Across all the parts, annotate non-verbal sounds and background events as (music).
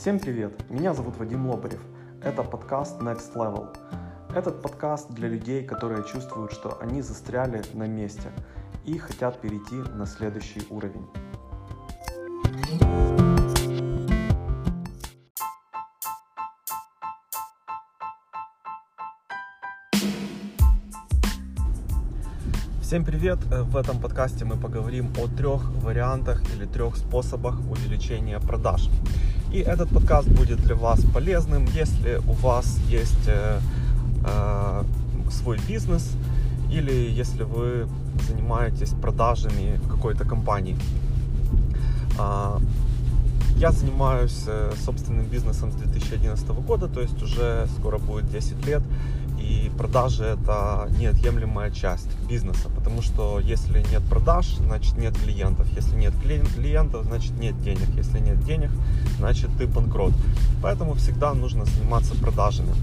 Всем привет! Меня зовут Вадим Лобарев. Это подкаст Next Level. Этот подкаст для людей, которые чувствуют, что они застряли на месте и хотят перейти на следующий уровень. Всем привет! В этом подкасте мы поговорим о трех вариантах или трех способах увеличения продаж. И этот подкаст будет для вас полезным, если у вас есть э, э, свой бизнес или если вы занимаетесь продажами в какой-то компании. Э, я занимаюсь э, собственным бизнесом с 2011 года, то есть уже скоро будет 10 лет. И продажи это неотъемлемая часть бизнеса, потому что если нет продаж, значит нет клиентов. Если нет клиентов, значит нет денег. Если нет денег, значит ты банкрот. Поэтому всегда нужно заниматься продажами.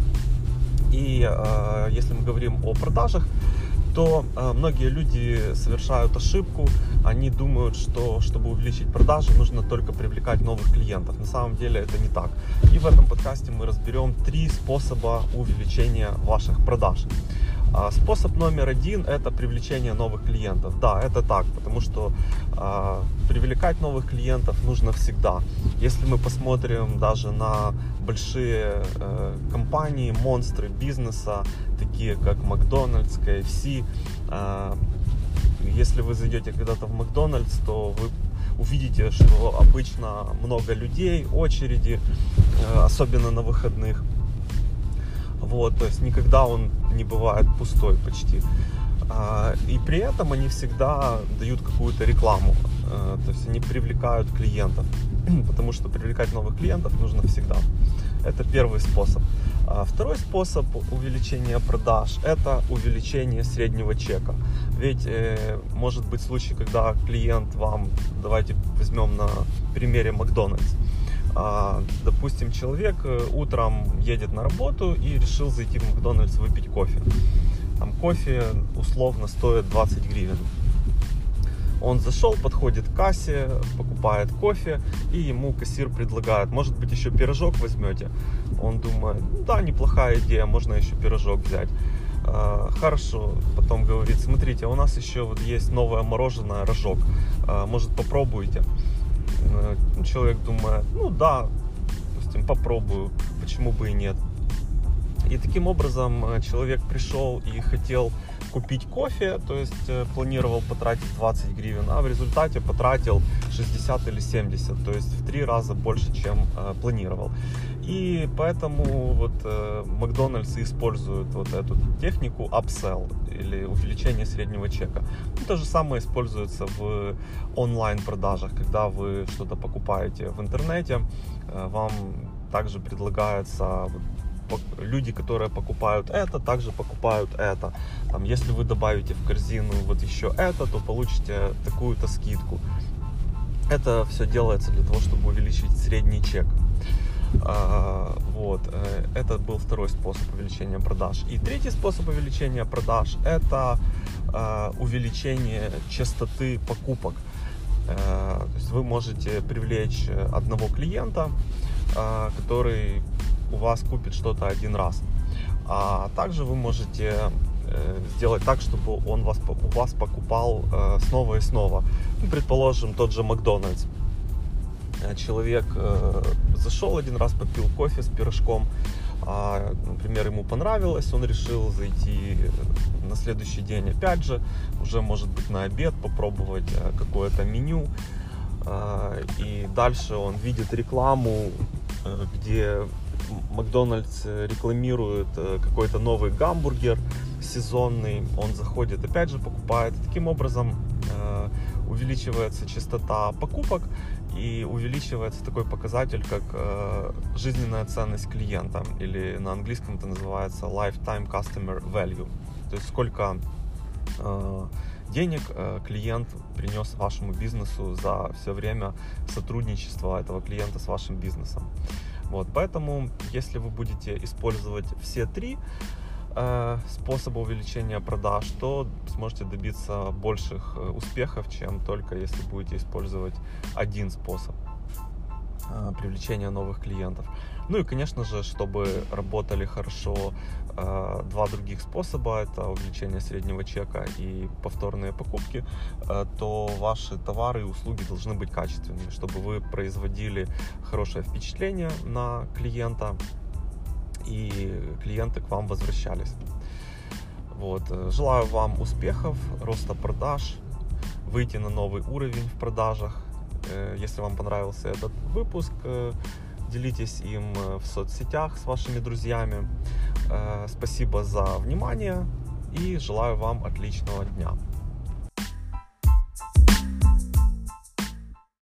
И э, если мы говорим о продажах, то э, многие люди совершают ошибку. Они думают, что чтобы увеличить продажи, нужно только привлекать новых клиентов. На самом деле это не так. И в этом подкасте мы разберем три способа увеличения ваших продаж. А, способ номер один – это привлечение новых клиентов. Да, это так, потому что э, привлекать новых клиентов нужно всегда. Если мы посмотрим даже на большие э, компании, монстры бизнеса, такие как Макдональдс, KFC, э, если вы зайдете когда-то в Макдональдс, то вы увидите, что обычно много людей, очереди, э, особенно на выходных. Вот, то есть никогда он не бывает пустой почти. А, и при этом они всегда дают какую-то рекламу. А, то есть они привлекают клиентов. (clears throat) Потому что привлекать новых клиентов нужно всегда. Это первый способ. А второй способ увеличения продаж – это увеличение среднего чека. Ведь э, может быть случай, когда клиент вам, давайте возьмем на примере Макдональдс, допустим, человек э, утром едет на работу и решил зайти в Макдональдс выпить кофе. Там кофе условно стоит 20 гривен. Он зашел, подходит к кассе, покупает кофе, и ему кассир предлагает, может быть, еще пирожок возьмете. Он думает, ну да, неплохая идея, можно еще пирожок взять. А, хорошо, потом говорит, смотрите, у нас еще вот есть новое мороженое, рожок, а, может попробуйте. Человек думает, ну да, допустим, попробую, почему бы и нет. И таким образом э, человек пришел и хотел купить кофе, то есть э, планировал потратить 20 гривен, а в результате потратил 60 или 70, то есть в три раза больше, чем э, планировал. И поэтому вот э, Макдональдс использует вот эту технику upsell или увеличение среднего чека. Ну, то же самое используется в онлайн продажах, когда вы что-то покупаете в интернете, вам также предлагается люди, которые покупают это, также покупают это. Там, если вы добавите в корзину вот еще это, то получите такую-то скидку. Это все делается для того, чтобы увеличить средний чек. А, вот, э, это был второй способ увеличения продаж. И третий способ увеличения продаж это а, увеличение частоты покупок. Э, то есть вы можете привлечь одного клиента, который у вас купит что-то один раз. А также вы можете э, сделать так, чтобы он вас, у вас покупал э, снова и снова. Ну, предположим, тот же Макдональдс. Э, человек зашел один раз, попил кофе с пирожком, а, например, ему понравилось, он решил зайти на следующий день опять же, уже может быть на обед, попробовать какое-то меню. И дальше он видит рекламу, где Макдональдс э, рекламирует э, какой-то новый гамбургер сезонный, он заходит, опять же покупает. Таким образом э, увеличивается частота покупок и увеличивается такой показатель, как жизненная ценность клиента, или на английском это называется lifetime customer value, то есть сколько денег клиент принес вашему бизнесу за все время сотрудничества этого клиента с вашим бизнесом. Вот, поэтому, если вы будете использовать все три э, способа увеличения продаж, то сможете добиться больших э, успехов, чем только если будете использовать один способ. Э, привлечения новых клиентов. Ну и, конечно же, чтобы работали хорошо э, два других способа, это увеличение среднего чека и повторные покупки, э, то ваши товары и услуги должны быть качественными, чтобы вы производили хорошее впечатление на клиента и клиенты к вам возвращались. Вот. Желаю вам успехов, роста продаж, выйти на новый уровень в продажах. Если вам понравился этот выпуск, делитесь им э, в соцсетях с вашими друзьями. Э, спасибо за внимание и желаю вам отличного дня.